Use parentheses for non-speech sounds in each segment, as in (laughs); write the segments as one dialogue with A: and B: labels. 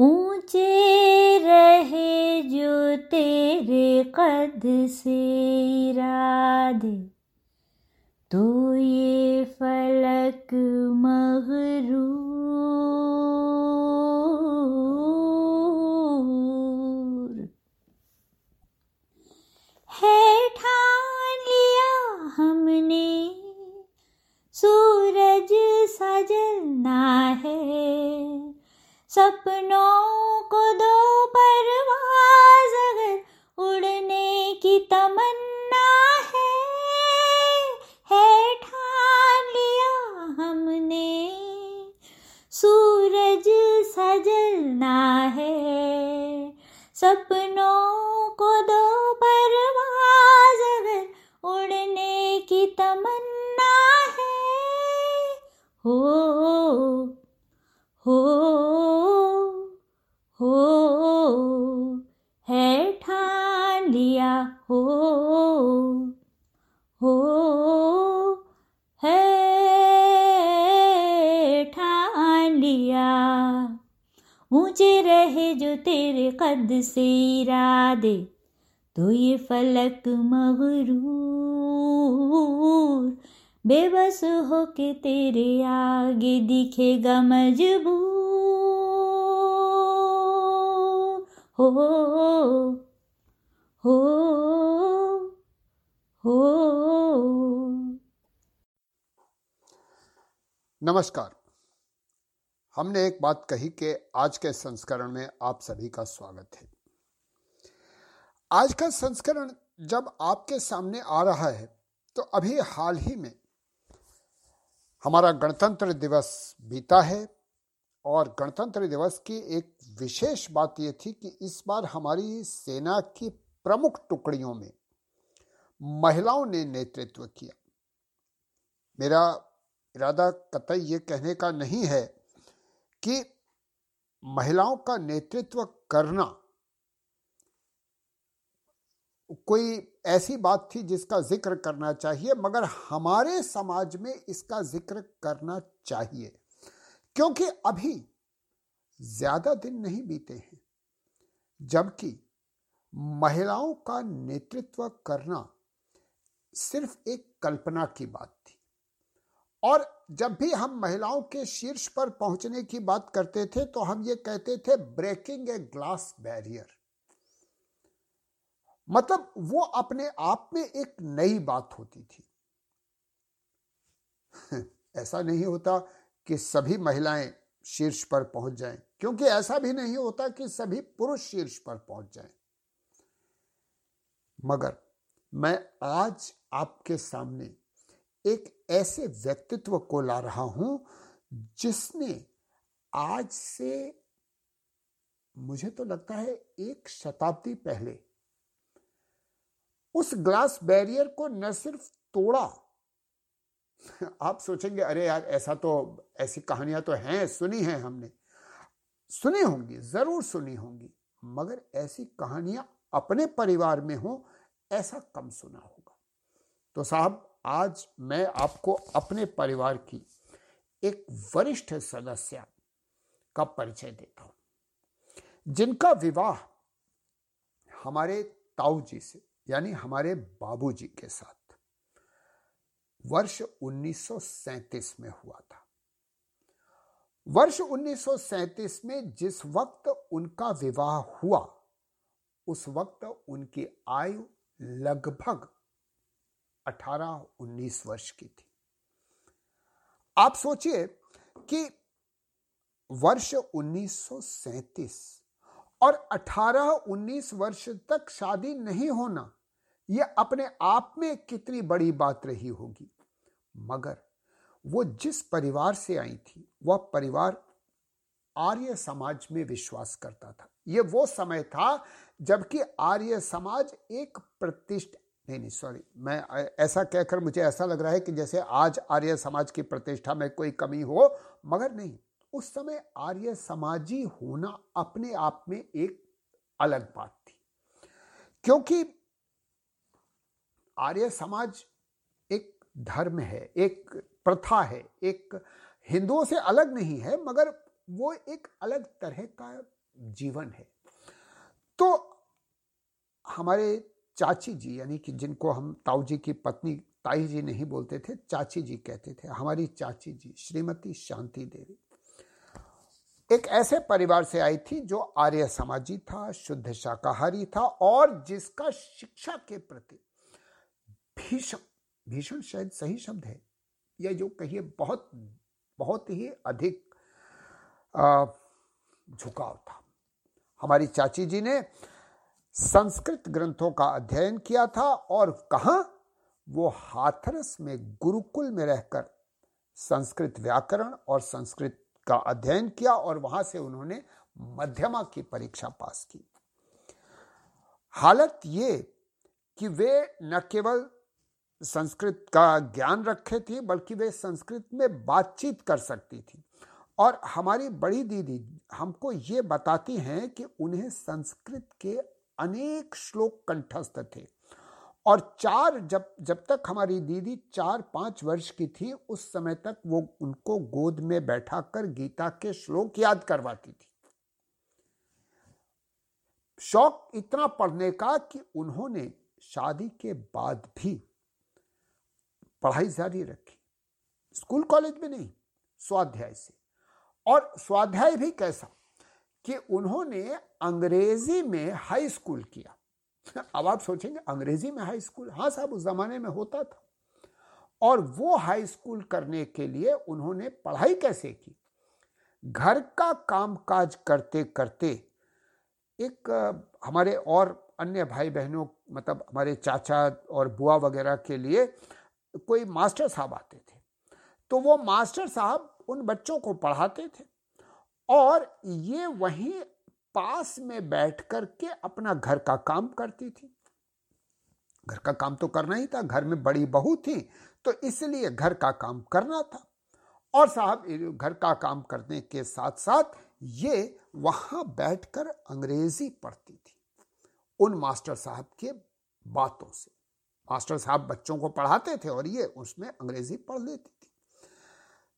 A: ऊँचे रहे जो तेरे कद से इरादे। तो ये फलक मगरूर सपनों लिया हो हो है ठान लिया। ऊँचे रहे जो तेरे कद से इरादे तो ये फलक मगरूर। बेबस हो के तेरे आगे दिखेगा मजबूर। हो। हो हो।
B: नमस्कार। हमने एक बात कही कि आज के संस्करण में आप सभी का स्वागत है। आज का संस्करण जब आपके सामने आ रहा है तो अभी हाल ही में हमारा गणतंत्र दिवस बीता है और गणतंत्र दिवस की एक विशेष बात यह थी कि इस बार हमारी सेना की प्रमुख टुकड़ियों में महिलाओं ने नेतृत्व किया। मेरा इरादा कतई ये कहने का नहीं है कि महिलाओं का नेतृत्व करना कोई ऐसी बात थी जिसका ज़िक्र करना चाहिए, मगर हमारे समाज में इसका ज़िक्र करना चाहिए, क्योंकि अभी ज़्यादा दिन नहीं बीते हैं, जबकि महिलाओं का नेतृत्व करना सिर्फ़ एक कल्पना की बात थी। और जब भी हम महिलाओं के शीर्ष पर पहुँचने की बात करते थे तो हम ये कहते थे ब्रेकिंग ए ग्लास बैरियर मतलब वो अपने आप में एक नई बात होती थी। (laughs) ऐसा नहीं होता कि सभी महिलाएँ शीर्ष पर पहुँच जाएँ, क्योंकि ऐसा भी नहीं होता कि सभी पुरुष शीर्ष पर पहुँच जाएँ। मगर मैं आज आपके सामने एक ऐसे व्यक्तित्व को ला रहा हूँ जिसने आज से, मुझे तो लगता है एक शताब्दी पहले, उस ग्लास बैरियर को न सिर्फ़ तोड़ा। आप सोचेंगे, अरे यार, ऐसा तो ऐसी कहानियाँ तो हैं, सुनी हैं हमने। सुनी होंगी, ज़रूर सुनी होंगी, मगर ऐसी कहानियाँ अपने परिवार में हो, ऐसा कम सुना होगा। तो साहब, आज मैं आपको अपने परिवार की एक वरिष्ठ सदस्य का परिचय देता हूँ, जिनका विवाह हमारे ताऊ जी से, यानी हमारे बाबूजी के साथ वर्ष 1937 में हुआ था। वर्ष 1937 में जिस वक्त उनका विवाह हुआ उस वक्त उनकी आयु लगभग 18-19 वर्ष की थी। आप सोचिए कि वर्ष 1937 और 18-19 वर्ष तक शादी नहीं होना यह अपने आप में कितनी बड़ी बात रही होगी। मगर वो जिस परिवार से आई थी, वह परिवार आर्य समाज में विश्वास करता था। यह वो समय था जबकि आर्य समाज एक प्रतिष्ठा, नहीं नहीं सॉरी मैं ऐसा कहकर मुझे ऐसा लग रहा है कि जैसे आज आर्य समाज की प्रतिष्ठा में कोई कमी हो, मगर नहीं, उस समय आर्य समाजी होना अपने आप में एक अलग बात थी। क्योंकि आर्य समाज एक धर्म है, एक प्रथा है, एक हिंदुओं से अलग नहीं है, मगर वो एक अलग तरह का जीवन है। तो हमारे चाची जी, यानी कि जिनको हम ताऊ जी की पत्नी ताई जी नहीं बोलते थे, चाची जी कहते थे, हमारी चाची जी, श्रीमती शांति देवी। एक ऐसे परिवार से आई थी जो आर्य समाजी था, शुद्ध शाकाहारी था और जिसका शिक्षा के प्रति भीषण भीषण शायद सही शब्द है, या जो कहिए बहुत बहुत ही अधिक झुकाव था। हमारी चाची जी ने संस्कृत ग्रंथों का अध्ययन किया था और कहा? वो हाथरस में गुरुकुल में रहकर संस्कृत व्याकरण और संस्कृत का अध्ययन किया और वहाँ से उन्होंने मध्यमा की परीक्षा पास की। हालत ये कि वे न केवल संस्कृत का ज्ञान रखे थे, बल्कि वे संस्कृत में बातचीत कर सकती थी। और हमारी बड़ी दीदी हमको ये बताती हैं कि उन्हें संस्कृत के अनेक श्लोक कंठस्थ थे। और चार जब जब तक हमारी दीदी चार पाँच वर्ष की थी, उस समय तक वो उनको गोद में बैठाकर गीता के श्लोक याद करवाती थी। शौक इतना पढ़ने का कि उन्होंने शादी के बाद भी पढ़ाई जारी रखी। स्कूल कॉलेज में नहीं, स्वाध्याय से। और स्वाध्याय भी कैसा? कि उन्होंने अंग्रेज़ी में हाई स्कूल किया। अब आप सोचेंगे, अंग्रेज़ी में हाई स्कूल हाँ साहब, उस जमाने में होता था। और वो हाई स्कूल करने के लिए उन्होंने पढ़ाई कैसे की? घर का काम काज करते करते एक, हमारे और अन्य भाई बहनों मतलब हमारे चाचा और बुआ वगैरह के लिए कोई मास्टर साहब आते थे। तो वो मास्टर साहब उन बच्चों को पढ़ाते थे और ये वहीं पास में बैठ कर के अपना घर का काम करती थी। घर का काम तो करना ही था, घर में बड़ी बहू थी तो इसलिए घर का काम करना था। और साहब घर का काम करने के साथ साथ ये वहाँ बैठकर अंग्रेज़ी पढ़ती थी उन मास्टर साहब के बातों से। मास्टर साहब बच्चों को पढ़ाते थे और ये उसमें अंग्रेज़ी पढ़ लेती।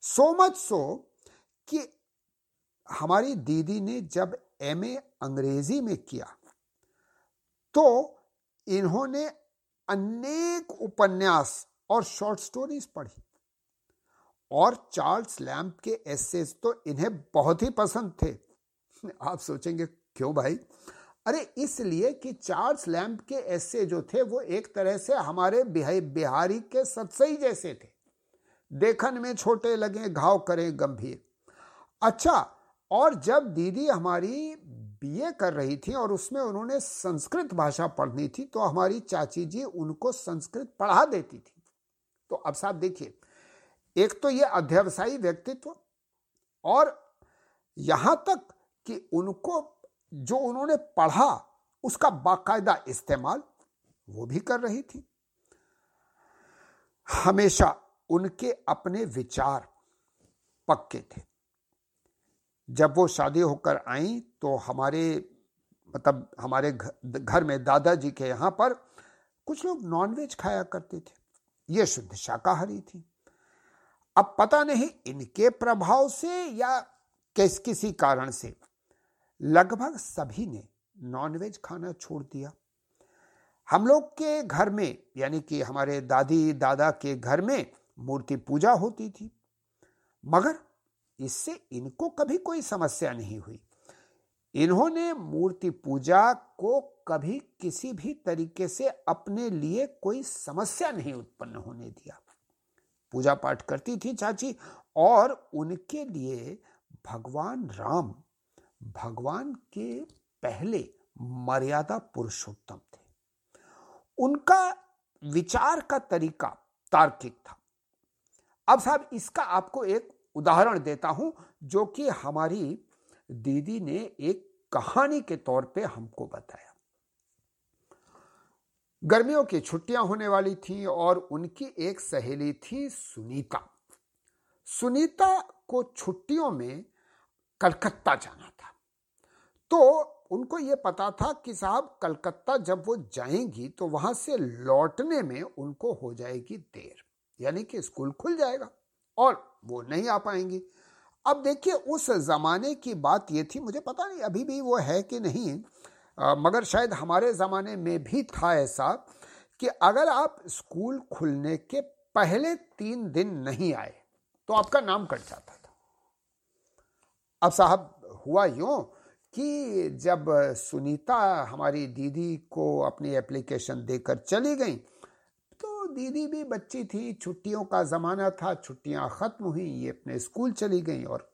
B: सो मच सो कि हमारी दीदी ने जब एमए अंग्रेज़ी में किया तो इन्होंने अनेक उपन्यास और शॉर्ट स्टोरीज पढ़ी। और चार्ल्स लैम्प के एसेस तो इन्हें बहुत ही पसंद थे। आप सोचेंगे, क्यों भाई? अरे, इसलिए कि चार्ल्स लैम्प के एसे जो थे, वो एक तरह से हमारे बिहारी के सत्सई जैसे थे। देखन में छोटे लगे, घाव करें गंभीर। अच्छा और जब दीदी हमारी बीए कर रही थी और उसमें उन्होंने संस्कृत भाषा पढ़नी थी तो हमारी चाची जी उनको संस्कृत पढ़ा देती थी। तो अब साहब देखिए, एक तो ये अध्यवसायी व्यक्तित्व और यहाँ तक कि उनको जो उन्होंने पढ़ा, उसका बाकायदा इस्तेमाल वो भी कर रही थी। हमेशा उनके अपने विचार पक्के थे। जब वो शादी होकर आई तो हमारे मतलब हमारे घर में दादाजी के यहाँ पर कुछ लोग नॉनवेज खाया करते थे। ये शुद्ध शाकाहारी थी। अब पता नहीं इनके प्रभाव से या किस, किसी कारण से लगभग सभी ने नॉनवेज खाना छोड़ दिया। हम लोग के घर में, यानी कि हमारे दादी, दादा के घर में मूर्ति पूजा होती थी। मगर इससे इनको कभी कोई समस्या नहीं हुई। इन्होंने मूर्ति पूजा को कभी किसी भी तरीके से अपने लिए कोई समस्या नहीं उत्पन्न होने दिया। पूजा पाठ करती थी चाची और उनके लिए भगवान राम, भगवान के पहले मर्यादा पुरुषोत्तम थे। उनका विचार का तरीका तार्किक था। अब साहब, इसका आपको एक उदाहरण देता हूँ, जो कि हमारी दीदी ने एक कहानी के तौर पे हमको बताया। गर्मियों की छुट्टियाँ होने वाली थी और उनकी एक सहेली थी सुनीता। सुनीता को छुट्टियों में कलकत्ता जाना था। तो उनको ये पता था कि साहब, कलकत्ता जब वो जाएँगी तो वहाँ से लौटने में उनको हो जाएगी देर। यानी कि स्कूल खुल जाएगा और वो नहीं आ पाएँगी। अब देखिए उस जमाने की बात ये थी मुझे पता नहीं अभी भी वो है कि नहीं आ, मगर शायद हमारे ज़माने में भी था ऐसा कि अगर आप स्कूल खुलने के पहले तीन दिन नहीं आए तो आपका नाम कट जाता था। अब साहब हुआ यूँ कि जब सुनीता हमारी दीदी को अपनी एप्लीकेशन देकर चली गई दीदी भी बच्ची थी, छुट्टियों का ज़माना था, छुट्टियाँ ख़त्म हुई, ये अपने स्कूल चली गई और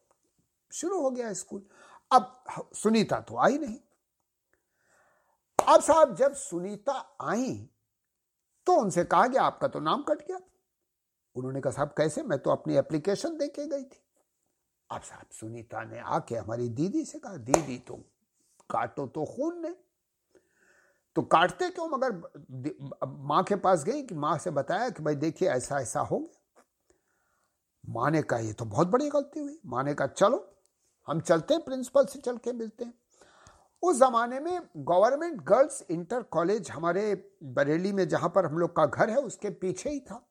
B: शुरू हो गया स्कूल। अब सुनीता तो आई नहीं। अब साहब जब सुनीता आई तो उनसे कहा गया, आपका तो नाम कट गया। उन्होंने कहा, साहब कैसे? मैं तो अपनी एप्लीकेशन दे के गई थी। अब साहब सुनीता ने आके हमारी दीदी से कहा, दीदी तो काटो तो खून ने तो काटते क्यों? मगर माँ के पास गई कि माँ से बताया कि भाई देखिए, ऐसा ऐसा हो गया। माँ ने कहा, ये तो बहुत बड़ी गलती हुई। माँ ने कहा, चलो, हम चलते हैं, प्रिंसिपल से चल के मिलते हैं। उस जमाने में गवर्नमेंट गर्ल्स इंटर कॉलेज हमारे बरेली में, जहाँ पर हम लोग का घर है, उसके पीछे ही था।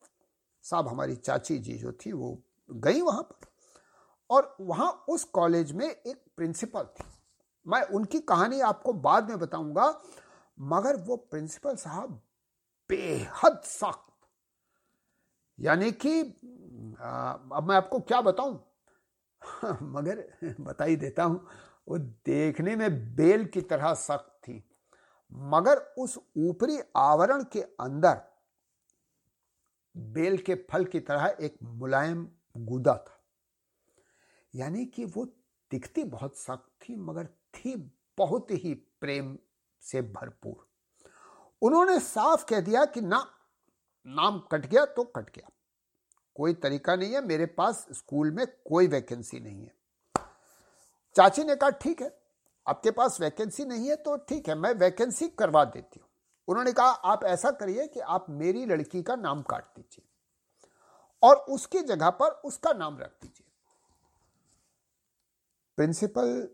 B: साहब, हमारी चाची जी जो थी, वो गई वहाँ पर। और वहाँ उस कॉलेज में एक प्रिंसिपल थी। मैं उनकी कहानी आपको बाद में बताऊँगा। मगर वो प्रिंसिपल साहब बेहद सख्त। यानी कि अब मैं आपको क्या बताऊँ? (laughs) मगर बता ही देता हूँ, वो देखने में बेल की तरह सख्त थी। मगर उस ऊपरी आवरण के अंदर बेल के फल की तरह एक मुलायम गुदा था। यानी कि वो दिखती बहुत सख्त थी, मगर थी बहुत ही प्रेम से भरपूर। उन्होंने साफ़ कह दिया कि ना, नाम कट गया तो कट गया। कोई तरीका नहीं है, मेरे पास स्कूल में कोई वैकेंसी नहीं है। चाची ने कहा, ठीक है, आपके पास वैकेंसी नहीं है तो ठीक है, मैं वैकेंसी करवा देती हूँ। उन्होंने कहा, आप ऐसा करिए कि आप मेरी लड़की का नाम काट दीजिए और उसकी जगह पर उसका नाम रख दीजिए। प्रिंसिपल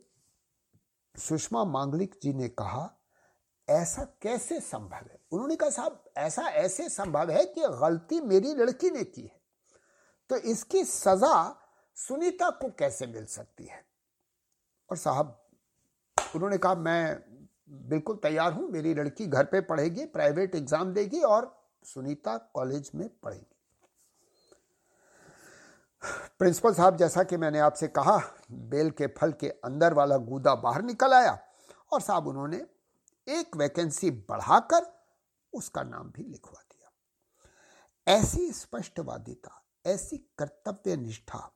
B: सुषमा मांगलिक जी ने कहा ऐसा कैसे संभव है? उन्होंने कहा, साहब, ऐसा ऐसे संभव है कि गलती मेरी लड़की ने की है। तो इसकी सजा सुनीता को कैसे मिल सकती है? और साहब, उन्होंने कहा, मैं बिल्कुल तैयार हूँ, मेरी लड़की घर पे पढ़ेगी, प्राइवेट एग्ज़ाम देगी और सुनीता कॉलेज में पढ़ेगी। प्रिंसिपल साहब, जैसा कि मैंने आपसे कहा, बेल के फल के अंदर वाला गूदा बाहर निकल आया और साहब, उन्होंने एक वैकेंसी बढ़ाकर उसका नाम भी लिखवा दिया। ऐसी स्पष्टवादिता, ऐसी कर्तव्य निष्ठा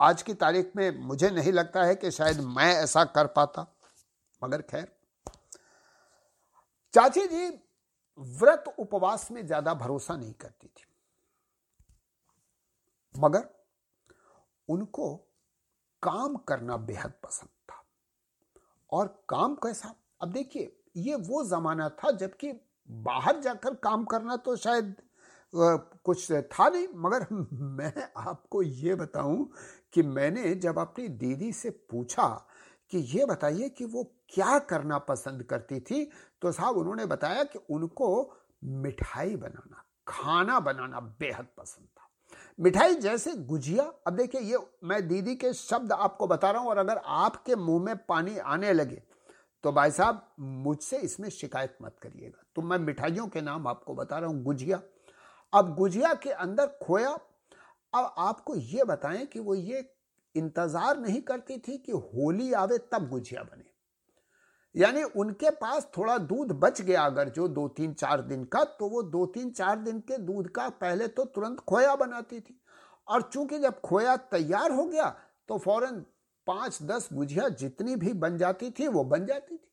B: आज की तारीख में मुझे नहीं लगता है कि शायद मैं ऐसा कर पाता, मगर खैर। चाची जी व्रत उपवास में ज़्यादा भरोसा नहीं करती थी, मगर उनको काम करना बेहद पसंद और काम कैसा? अब देखिए, ये वो जमाना था जबकि बाहर जाकर काम करना तो शायद कुछ था नहीं। मगर (laughs) मैं आपको ये बताऊँ कि मैंने जब अपनी दीदी से पूछा कि ये बताइए कि वो क्या करना पसंद करती थी तो साहब उन्होंने बताया कि उनको मिठाई बनाना, खाना बनाना बेहद पसंद था। मिठाई जैसे गुजिया। अब देखिए, ये मैं दीदी के शब्द आपको बता रहा हूँ, और अगर आपके मुँह में पानी आने लगे तो भाई साहब, मुझसे इसमें शिकायत मत करिएगा। तो मैं मिठाइयों के नाम आपको बता रहा हूँ, गुजिया। अब गुजिया के अंदर खोया। अब आपको ये बताएँ कि वो ये इंतज़ार नहीं करती थी कि होली आवे तब गुजिया बने। यानी उनके पास थोड़ा दूध बच गया अगर जो दो तीन चार दिन का तो वो दो तीन चार दिन के दूध का पहले तो तुरंत खोया बनाती थी। और चूँकि जब खोया तैयार हो गया तो फ़ौरन पाँच दस गुजिया जितनी भी बन जाती थी, वो बन जाती थी।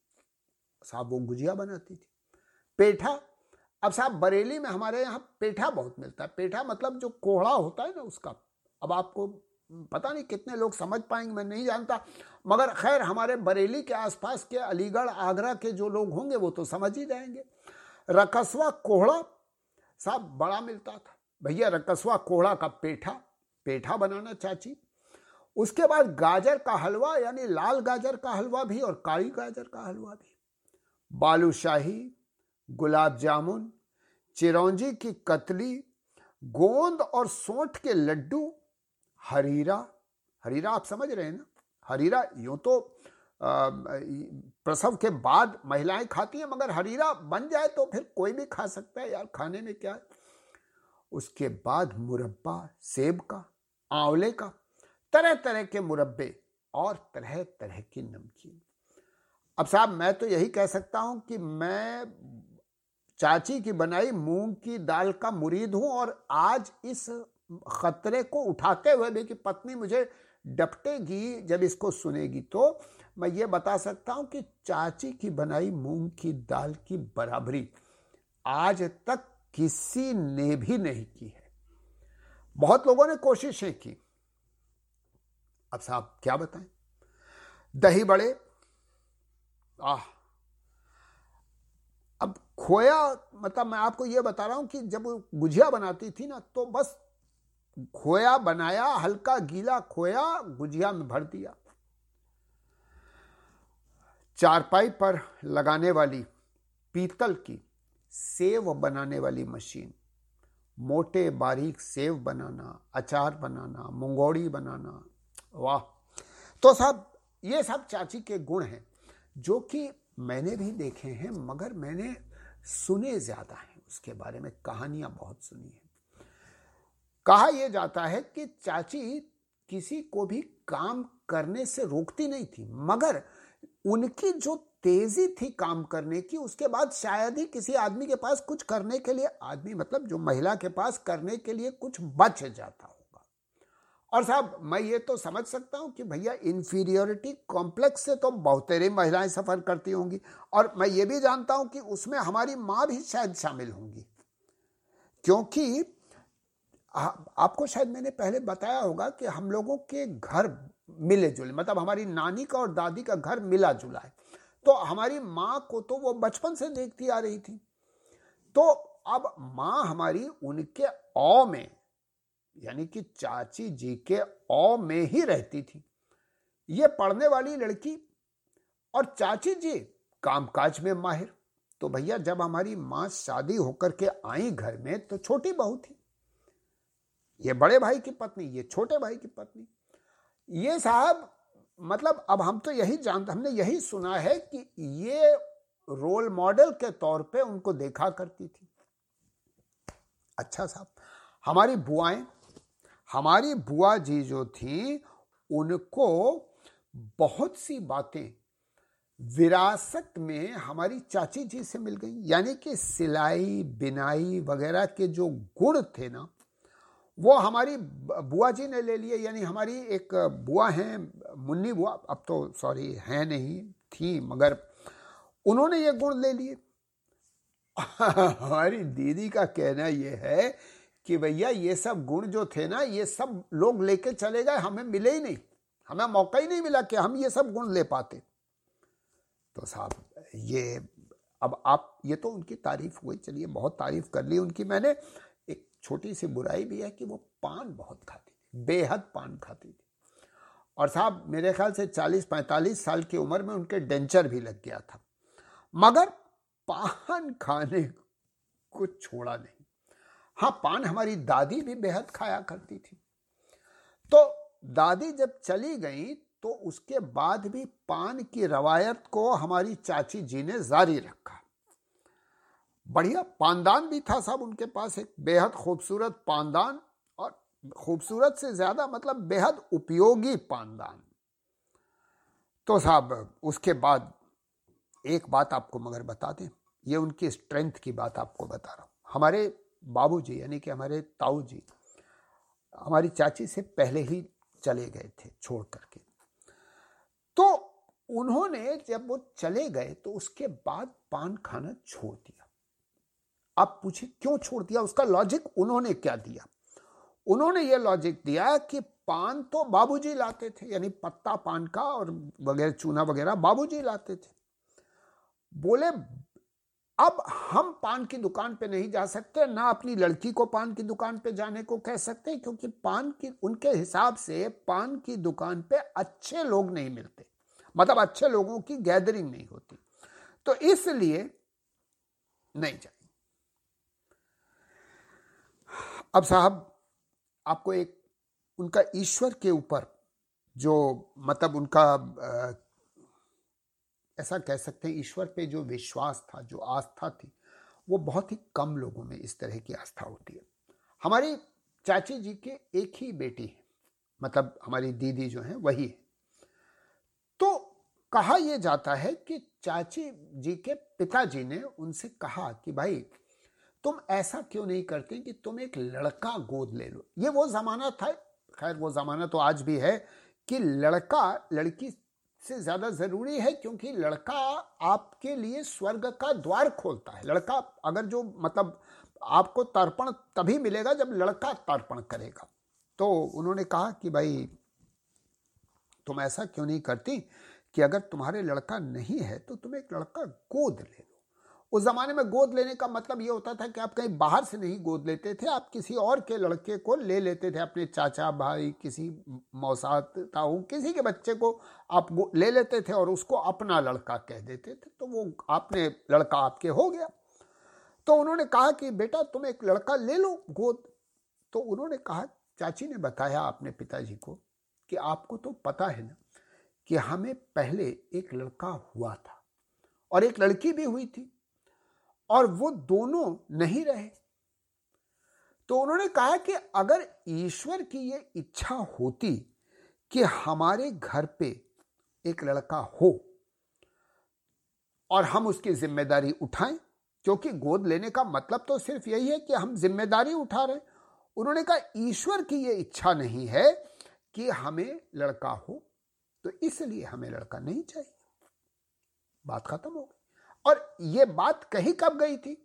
B: साहब वो गुजिया बनाती थी। पेठा, अब साहब बरेली में हमारे यहाँ पेठा बहुत मिलता है। पेठा मतलब जो कोहड़ा होता है ना उसका, अब आपको पता नहीं कितने लोग समझ पाएँगे, मैं नहीं जानता। मगर खैर, हमारे बरेली के आसपास के अलीगढ़, आगरा के जो लोग होंगे, वो तो समझ ही जाएँगे। रकसवा कोहड़ा साहब बड़ा मिलता था। भैया, रकसवा कोहड़ा का पेठा पेठा बनाना चाची। उसके बाद गाजर का हलवा, यानी लाल गाजर का हलवा भी और काली गाजर का हलवा भी। बालूशाही गुलाब जामुन, चिरौंजी की कतली, गोंद और सोंठ के लड्डू, हरीरा। हरीरा आप समझ रहे हैं ना? हरीरा, यूँ तो प्रसव के बाद महिलाएँ खाती हैं, मगर हरीरा बन जाए तो फिर कोई भी खा सकता है। यार, खाने में क्या है? उसके बाद मुरब्बा, सेब का, आंवले का तरह तरह के मुरब्बे और तरह तरह की नमकीन। अब साहब, मैं तो यही कह सकता हूँ कि मैं चाची की बनाई मूंग की दाल का मुरीद हूँ और आज इस खतरे को उठाते हुए भी कि पत्नी मुझे डपटेगी जब इसको सुनेगी तो। मैं ये बता सकता हूँ कि चाची की बनाई मूंग की दाल की बराबरी आज तक किसी ने भी नहीं की है। बहुत लोगों ने कोशिशें की। अब साहब क्या बताएँ? दही बड़े। आह। अब खोया मतलब मैं आपको यह बता रहा हूँ कि जब गुजिया बनाती थी ना तो बस खोया बनाया, हल्का गीला खोया, गुजिया में भर दिया। चारपाई पर लगाने वाली पीतल की सेव बनाने वाली मशीन, मोटे बारीक सेव बनाना, अचार बनाना, मुंगौड़ी बनाना, वाह। तो साहब ये सब चाची के गुण हैं, जो कि मैंने भी देखे हैं, मगर मैंने सुने ज़्यादा हैं, उसके बारे में कहानियाँ बहुत सुनी हैं। कहा यह जाता है कि चाची किसी को भी काम करने से रोकती नहीं थी, मगर उनकी जो तेज़ी थी काम करने की, उसके बाद शायद ही किसी आदमी के पास कुछ करने के लिए, आदमी मतलब जो महिला के पास करने के लिए कुछ बच जाता होगा। और साहब, मैं ये तो समझ सकता हूँ कि भैया इंफीरियोरिटी कॉम्प्लेक्स से तो बहुतेरी महिलाएँ सफ़र करती होंगी, और मैं ये भी जानता हूँ कि उसमें हमारी माँ भी शायद शामिल होंगी। क्योंकि आपको शायद मैंने पहले बताया होगा कि हम लोगों के घर मिले जुले मतलब हमारी नानी का और दादी का घर मिला जुला है। तो हमारी माँ को तो वो बचपन से देखती आ रही थी। तो अब माँ हमारी उनके औ में, यानी कि चाची जी के औ में ही रहती थी। ये पढ़ने वाली लड़की और चाची जी कामकाज में माहिर। तो भैया, जब हमारी माँ शादी होकर के आई घर में तो छोटी बहू थी। ये बड़े भाई की पत्नी, ये छोटे भाई की पत्नी। ये साहब मतलब अब हम तो यही जानते, हमने यही सुना है कि ये रोल मॉडल के तौर पे उनको देखा करती थी। अच्छा साहब, हमारी बुआएँ, हमारी बुआ जी जो थी, उनको बहुत सी बातें विरासत में हमारी चाची जी से मिल गई। यानी कि सिलाई, बिनाई वगैरह के जो गुण थे ना वो हमारी बुआ जी ने ले लिए, यानी हमारी एक बुआ हैं, मुन्नी बुआ, अब तो सॉरी हैं नहीं, थी, मगर उन्होंने ये गुण ले लिए। (laughs) हमारी दीदी का कहना ये है कि भैया, ये सब गुण जो थे ना, ये सब लोग लेके चले गए, हमें मिले ही नहीं। हमें मौका ही नहीं मिला कि हम ये सब गुण ले पाते। तो साहब, ये, अब आप, ये तो उनकी तारीफ़ हुई, चलिए, बहुत तारीफ़ कर ली उनकी मैंने। छोटी सी बुराई भी है कि वो पान बहुत खाती थी, बेहद पान खाती थी। और साहब, मेरे ख्याल से 40-45 साल की उम्र में उनके डेंचर भी लग गया था। मगर पान खाने को छोड़ा नहीं। हाँ पान हमारी दादी भी बेहद खाया करती थी। तो दादी जब चली गई तो उसके बाद भी पान की रवायत को हमारी चाची जी ने जारी रखा। बढ़िया पानदान भी था साहब उनके पास एक बेहद खूबसूरत पानदान और खूबसूरत से ज़्यादा मतलब बेहद उपयोगी पानदान। तो साहब, उसके बाद एक बात आपको मगर बता दें, ये उनकी स्ट्रेंथ की बात आपको बता रहा हूँ। हमारे बाबूजी, यानी कि हमारे ताऊ जी हमारी चाची से पहले ही चले गए थे छोड़ करके। तो उन्होंने जब वो चले गए तो उसके बाद पान खाना छोड़ दिया। आप पूछे, क्यों छोड़ दिया? उसका लॉजिक उन्होंने क्या दिया? उन्होंने ये लॉजिक दिया कि पान तो बाबूजी लाते थे, यानी पत्ता पान का और वगैरह, चूना वगैरह बाबूजी लाते थे। बोले, अब हम पान की दुकान पे नहीं जा सकते, ना अपनी लड़की को पान की दुकान पे जाने को कह सकते, क्योंकि पान की, उनके हिसाब से पान की दुकान पे अच्छे लोग नहीं मिलते। मतलब अच्छे लोगों की गैदरिंग नहीं होती। तो इसलिए नहीं जाए अब साहब, आपको एक, उनका ईश्वर के ऊपर जो मतलब उनका ऐसा कह सकते हैं, ईश्वर पे जो विश्वास था, जो आस्था थी, वो बहुत ही कम लोगों में इस तरह की आस्था होती है। हमारी चाची जी के एक ही बेटी है मतलब हमारी दीदी जो है, वही है। तो कहा यह जाता है कि चाची जी के पिताजी ने उनसे कहा कि भाई तुम ऐसा क्यों नहीं करते कि तुम एक लड़का गोद ले लो? ये वो जमाना था। खैर, वो जमाना तो आज भी है कि लड़का लड़की से ज़्यादा ज़रूरी है क्योंकि लड़का आपके लिए स्वर्ग का द्वार खोलता है। लड़का अगर जो मतलब आपको तर्पण तभी मिलेगा जब लड़का तर्पण करेगा। तो उन्होंने कहा कि भाई, तुम ऐसा क्यों नहीं करती कि अगर तुम्हारे लड़का नहीं है तो तुम एक लड़का गोद ले उस जमाने में गोद लेने का मतलब ये होता था कि आप कहीं बाहर से नहीं गोद लेते थे, आप किसी और के लड़के को ले लेते थे, अपने चाचा, भाई, किसी मौसात ताऊ किसी के बच्चे को आप ले लेते थे और उसको अपना लड़का कह देते थे। तो वो आपने, लड़का आपके हो गया। तो उन्होंने कहा कि, बेटा, तुम एक लड़का ले लो गोद। तो उन्होंने कहा, चाची ने बताया अपने पिताजी को कि आपको तो पता है ना कि हमें पहले एक लड़का हुआ था और एक लड़की भी हुई थी। और वो दोनों नहीं रहे। तो उन्होंने कहा कि अगर ईश्वर की ये इच्छा होती कि हमारे घर पे एक लड़का हो और हम उसकी ज़िम्मेदारी उठाएँ, क्योंकि गोद लेने का मतलब तो सिर्फ़ यही है कि हम ज़िम्मेदारी उठा रहे हैं। उन्होंने कहा, ईश्वर की ये इच्छा नहीं है कि हमें लड़का हो तो इसलिए हमें लड़का नहीं चाहिए। बात खत्म हो गई। और ये बात कही कब गई थी?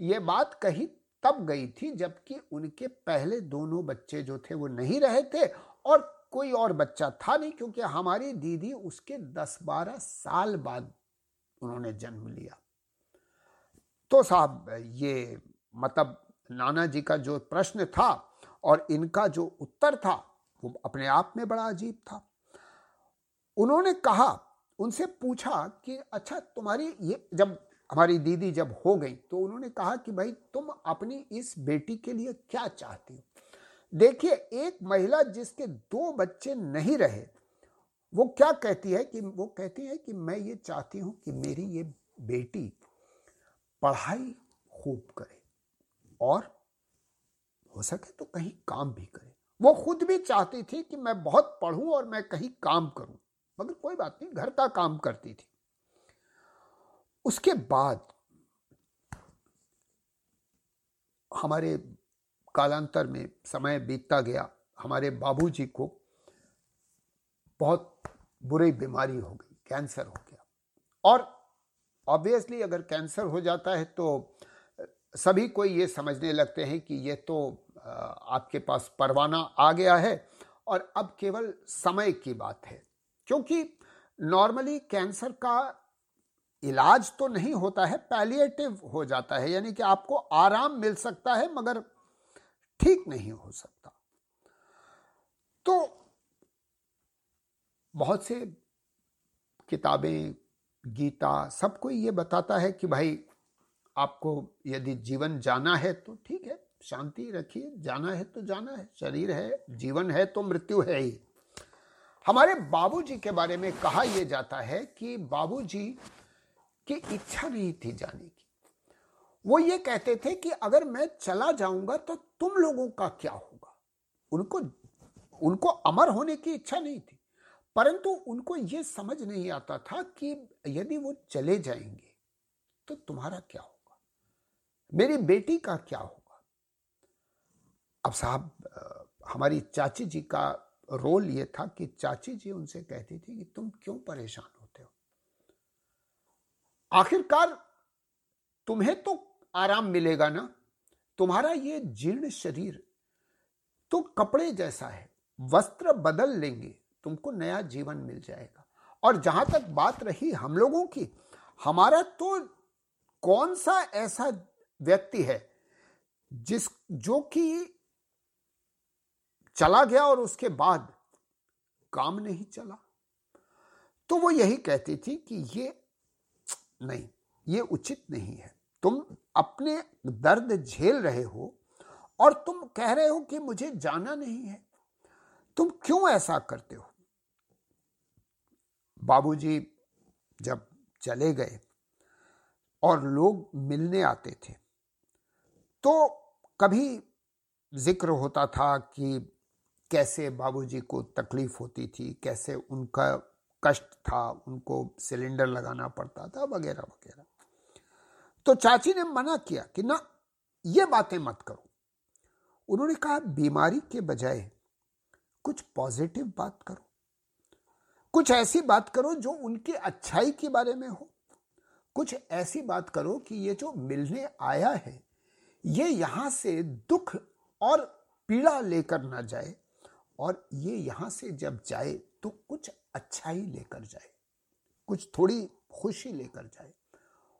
B: ये बात कही तब गई थी जबकि उनके पहले दोनों बच्चे जो थे वो नहीं रहे थे और कोई और बच्चा था नहीं क्योंकि हमारी दीदी उसके 10-12 साल बाद उन्होंने जन्म लिया। तो साहब, ये मतलब नाना जी का जो प्रश्न था और इनका जो उत्तर था वो अपने आप में बड़ा अजीब था। उन्होंने कहा उनसे पूछा कि अच्छा तुम्हारी ये जब हमारी दीदी जब हो गई तो उन्होंने कहा कि, भाई, तुम अपनी इस बेटी के लिए क्या चाहती हो? देखिए, एक महिला जिसके दो बच्चे नहीं रहे, वो क्या कहती है कि, वो कहती है कि, मैं ये चाहती हूँ कि मेरी ये बेटी पढ़ाई खूब करे और हो सके तो कहीं काम भी करे। वो खुद भी चाहती थी कि, मैं बहुत पढ़ूं और मैं कहीं काम करूँ। मगर कोई बात नहीं, घर का काम करती थी। उसके बाद हमारे कालांतर में समय बीतता गया। हमारे बाबूजी को बहुत बुरी बीमारी हो गई, कैंसर हो गया। और ऑब्वियसली अगर कैंसर हो जाता है तो सभी कोई ये समझने लगते हैं कि ये तो आपके पास परवाना आ गया है और अब केवल समय की बात है। क्योंकि नॉर्मली कैंसर का इलाज तो नहीं होता है पैलिएटिव हो जाता है, यानी कि आपको आराम मिल सकता है, मगर ठीक नहीं हो सकता। तो बहुत से किताबें, गीता सब कोई ये बताता है कि भाई, आपको यदि जीवन जाना है तो ठीक है, शांति रखिए, जाना है तो जाना है, शरीर है, जीवन है तो मृत्यु है ही। हमारे बाबूजी के बारे में कहा यह जाता है कि बाबूजी की इच्छा नहीं थी जाने की। वो ये कहते थे कि अगर मैं चला जाऊँगा तो तुम लोगों का क्या होगा? उनको उनको अमर होने की इच्छा नहीं थी, परंतु उनको ये समझ नहीं आता था कि यदि वो चले जाएँगे तो तुम्हारा क्या होगा? मेरी बेटी का क्या होगा? अब साहब हमारी चाची जी का रोल ये था कि चाची जी उनसे कहती थी कि तुम क्यों परेशान होते हो? आखिरकार तुम्हें तो आराम मिलेगा ना? तुम्हारा ये जीर्ण शरीर तो कपड़े जैसा है, वस्त्र बदल लेंगे, तुमको नया जीवन मिल जाएगा। और जहाँ तक बात रही हम लोगों की, हमारा तो कौन सा ऐसा व्यक्ति है जिस, जो कि चला गया और उसके बाद काम नहीं चला। तो वो यही कहती थी कि ये नहीं, ये उचित नहीं है। तुम अपने दर्द झेल रहे हो और तुम कह रहे हो कि मुझे जाना नहीं है। तुम क्यों ऐसा करते हो? बाबूजी जब चले गए और लोग मिलने आते थे तो कभी ज़िक्र होता था कि कैसे बाबूजी को तकलीफ़ होती थी, कैसे उनका कष्ट था, उनको सिलेंडर लगाना पड़ता था, वगैरह वगैरह। तो चाची ने मना किया कि ना, ये बातें मत करो। उन्होंने कहा, बीमारी के बजाय कुछ पॉजिटिव बात करो। कुछ ऐसी बात करो जो उनकी अच्छाई के बारे में हो। कुछ ऐसी बात करो कि ये जो मिलने आया है, ये यहाँ से दुख और पीड़ा लेकर ना जाए। और ये यहाँ से जब जाए तो कुछ अच्छा ही लेकर जाए, कुछ थोड़ी खुशी लेकर जाए।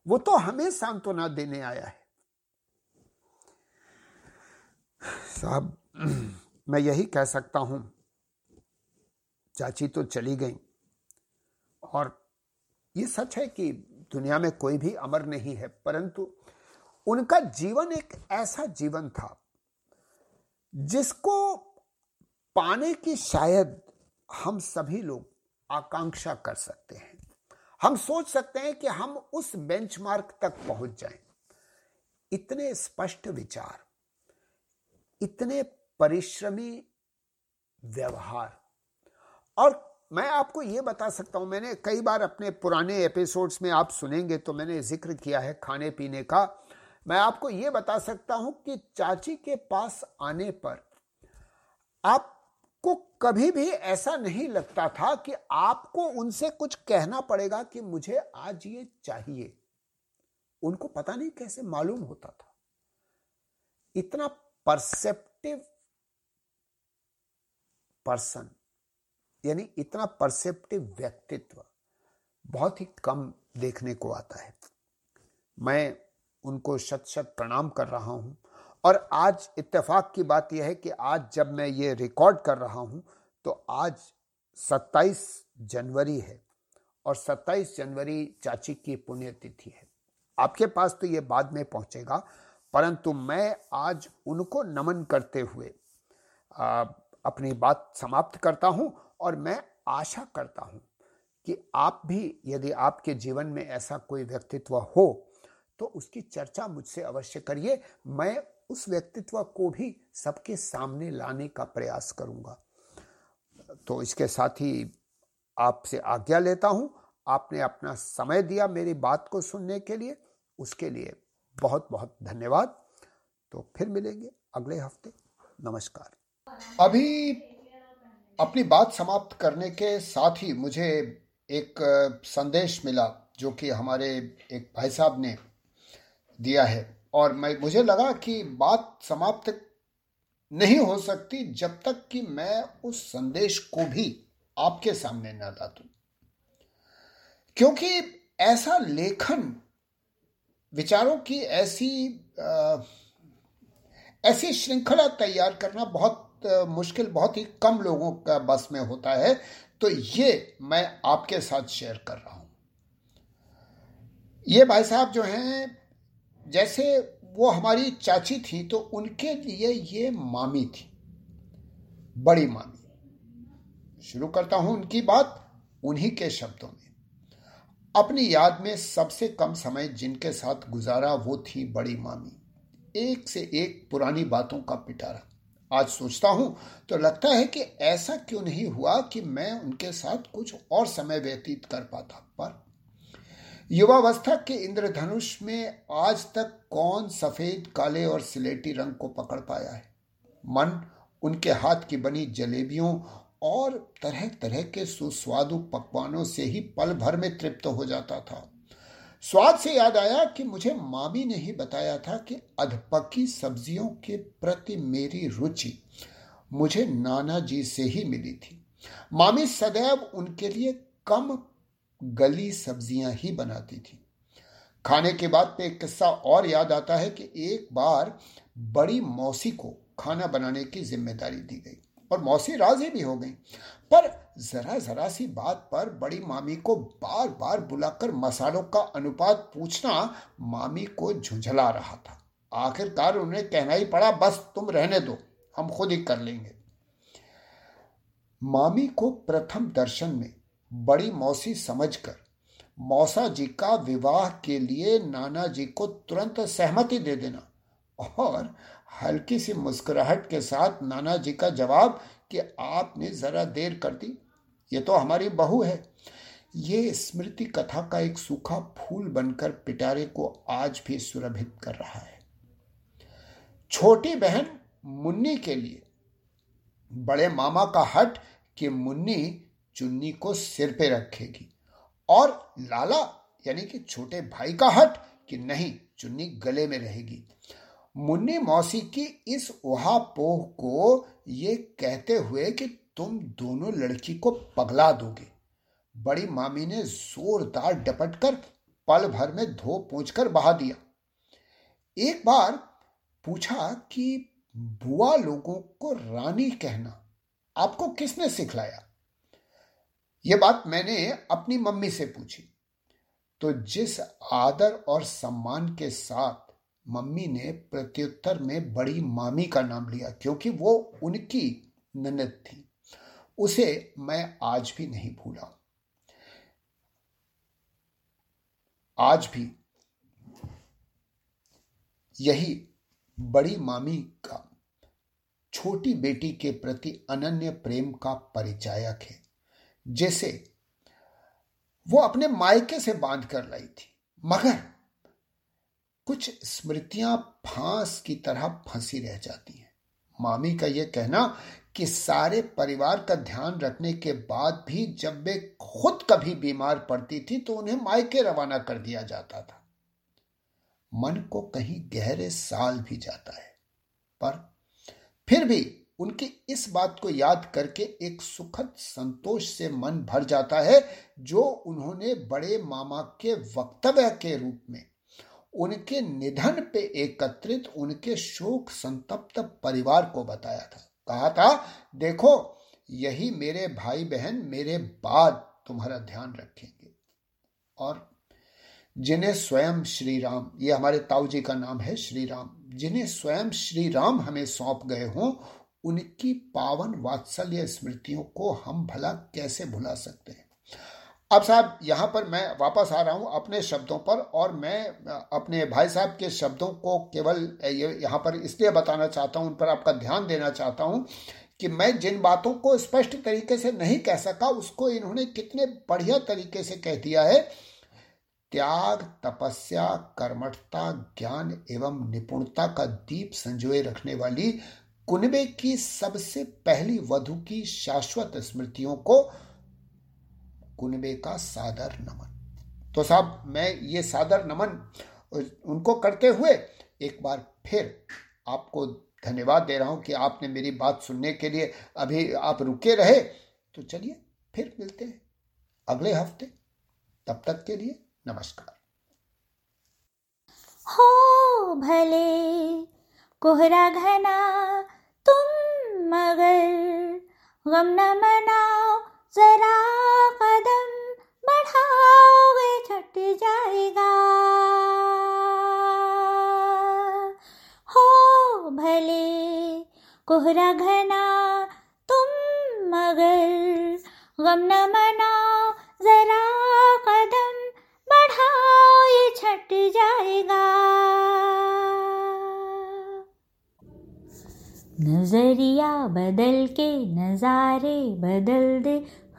B: वो तो हमें सांत्वना देने आया है। साहब, मैं यही कह सकता हूँ, चाची तो चली गई। और ये सच है कि दुनिया में कोई भी अमर नहीं है, परंतु उनका जीवन एक ऐसा जीवन था जिसको पाने की शायद हम सभी लोग आकांक्षा कर सकते हैं। हम सोच सकते हैं कि हम उस बेंचमार्क तक पहुँच जाएँ। इतने स्पष्ट विचार, इतने परिश्रमी व्यवहार। और मैं आपको यह बता सकता हूँ, मैंने कई बार अपने पुराने एपिसोड्स में आप सुनेंगे तो मैंने ज़िक्र किया है खाने पीने का। मैं आपको यह बता सकता हूँ कि चाची के पास आने पर आपको कभी भी ऐसा नहीं लगता था कि आपको उनसे कुछ कहना पड़ेगा कि मुझे आज ये चाहिए। उनको पता नहीं कैसे मालूम होता था। इतना परसेप्टिव पर्सन यानी इतना परसेप्टिव व्यक्तित्व बहुत ही कम देखने को आता है। मैं उनको शत शत प्रणाम कर रहा हूँ। और आज इत्तेफाक की बात यह है कि आज जब मैं ये रिकॉर्ड कर रहा हूँ तो आज 27 जनवरी है और 27 जनवरी चाची की पुण्यतिथि है। आपके पास तो ये बाद में पहुंचेगा परंतु मैं आज उनको नमन करते हुए आ, अपनी बात समाप्त करता हूँ और मैं आशा करता हूँ कि आप भी यदि आपके जीवन में ऐसा कोई व्यक्तित्व हो तो उसकी चर्चा मुझसे अवश्य करिए। मैं उस व्यक्तित्व को भी सबके सामने लाने का प्रयास करूँगा। तो इसके साथ ही आपसे आज्ञा लेता हूँ। आपने अपना समय दिया मेरी बात को सुनने के लिए। उसके लिए बहुत बहुत धन्यवाद। तो फिर मिलेंगे अगले हफ़्ते। नमस्कार। अभी अपनी बात समाप्त करने के साथ ही मुझे एक संदेश मिला जो कि हमारे एक भाई साहब ने दिया है। और मैं मुझे लगा कि बात समाप्त नहीं हो सकती जब तक कि मैं उस संदेश को भी आपके सामने न ला दूँ। क्योंकि ऐसा लेखन विचारों की ऐसी आ, ऐसी श्रृंखला तैयार करना बहुत आ, मुश्किल बहुत ही कम लोगों का बस में होता है तो ये मैं आपके साथ शेयर कर रहा हूँ। ये भाई साहब जो हैं जैसे वो हमारी चाची थी तो उनके लिए ये मामी थी, बड़ी मामी। शुरू करता हूँ उनकी बात उन्हीं के शब्दों में। अपनी याद में सबसे कम समय जिनके साथ गुजारा वो थी बड़ी मामी। एक से एक पुरानी बातों का पिटारा। आज सोचता हूँ तो लगता है कि ऐसा क्यों नहीं हुआ कि मैं उनके साथ कुछ और समय व्यतीत कर पाता, पर युवावस्था के इंद्रधनुष में आज तक कौन सफ़ेद, काले और सिलेटी रंग को पकड़ पाया है? मन, उनके हाथ की बनी जलेबियों और तरह तरह के सुस्वादु पकवानों से ही पल भर में तृप्त हो जाता था। स्वाद से याद आया कि मुझे मामी ने ही बताया था कि अधपकी सब्जियों के प्रति मेरी रुचि मुझे नाना जी से ही मिली थी। मामी सदैव उनके लिए कम गली सब्ज़ियाँ ही बनाती थी। खाने के बाद पे एक किस्सा और याद आता है कि एक बार बड़ी मौसी को खाना बनाने की ज़िम्मेदारी दी गई और मौसी राज़ी भी हो गई। पर जरा जरा सी बात पर बड़ी मामी को बार बार बुलाकर मसालों का अनुपात पूछना मामी को झुंझला रहा था। आखिरकार उन्हें कहना ही पड़ा, बस तुम रहने दो, हम खुद ही कर लेंगे। मामी को प्रथम दर्शन में बड़ी मौसी समझकर, मौसा जी का विवाह के लिए नाना जी को तुरंत सहमति दे देना और हल्की सी मुस्कुराहट के साथ नाना जी का जवाब कि आपने जरा देर कर दी, ये तो हमारी बहू है। ये स्मृति कथा का एक सूखा फूल बनकर पिटारे को आज भी सुरभित कर रहा है। छोटी बहन मुन्नी के लिए, बड़े मामा का हट कि मुन्नी चुन्नी को सिर पे रखेगी। और लाला, यानी कि छोटे भाई का हट, कि नहीं, चुन्नी गले में रहेगी। मुन्नी मौसी की इस ओहा पोह को ये कहते हुए कि तुम दोनों लड़की को पगला दोगे। बड़ी मामी ने जोरदार डपट कर पल भर में धो पूछ कर बहा दिया। एक बार पूछा कि बुआ लोगों को रानी कहना आपको किसने सिखलाया? यह बात मैंने अपनी मम्मी से पूछी। तो जिस आदर और सम्मान के साथ मम्मी ने प्रत्युत्तर में बड़ी मामी का नाम लिया, क्योंकि वो उनकी ननद थी, उसे मैं आज भी नहीं भूला। आज भी यही बड़ी मामी का, छोटी बेटी के प्रति अनन्य प्रेम का परिचायक है। जैसे वो अपने मायके से बाँध कर लाई थी। मगर कुछ स्मृतियाँ फांस की तरह फंसी रह जाती हैं। मामी का यह कहना कि सारे परिवार का ध्यान रखने के बाद भी जब वे खुद कभी बीमार पड़ती थी तो उन्हें मायके रवाना कर दिया जाता था। मन को कहीं गहरे साल भी जाता है। पर फिर भी उनकी इस बात को याद करके एक सुखद संतोष से मन भर जाता है, जो उन्होंने बड़े मामा के वक्तव्य के रूप में, उनके निधन पे एकत्रित उनके शोक संतप्त परिवार को बताया था। कहा था, देखो, यही मेरे भाई बहन मेरे बाद तुम्हारा ध्यान रखेंगे। और जिन्हें स्वयं श्री राम ये हमारे ताऊ जी का नाम है श्री राम जिन्हें स्वयं श्री राम हमें सौंप गए हों उनकी पावन वात्सल्य स्मृतियों को हम भला कैसे भुला सकते हैं? अब साहब, यहाँ पर मैं वापस आ रहा हूँ अपने शब्दों पर और मैं अपने भाई साहब के शब्दों को केवल यहाँ पर इसलिए बताना चाहता हूँ, उन पर आपका ध्यान देना चाहता हूँ कि मैं जिन बातों को स्पष्ट तरीके से नहीं कह सका, उसको इन्होंने कितने बढ़िया तरीके से कह दिया है। त्याग, तपस्या, कर्मठता, ज्ञान एवं निपुणता का दीप संजोए रखने वाली कुनबे की सबसे पहली वधु की शाश्वत स्मृतियों को कुनबे का सादर नमन। तो साहब, मैं ये सादर नमन उनको करते हुए एक बार फिर आपको धन्यवाद दे रहा हूँ कि आपने मेरी बात सुनने के लिए अभी आप रुके रहे। तो चलिए फिर मिलते हैं अगले हफ़्ते। तब तक के लिए नमस्कार।
A: हो भले, कोहरा घना मगर गम न मनाओ, जरा कदम बढ़ाओगे, छट जाएगा। हो भले कोहरा घना तुम मगर गम न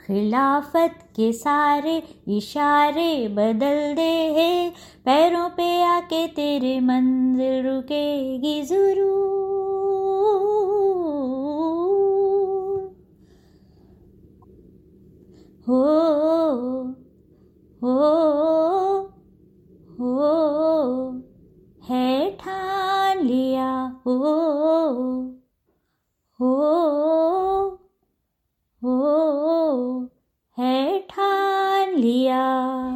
A: खिलाफत के सारे इशारे बदल दे है। पैरों पे आके तेरे मंजिल रुकेगी ज़रूर। हो हो हो, है ठान लिया, हो है ठान लिया।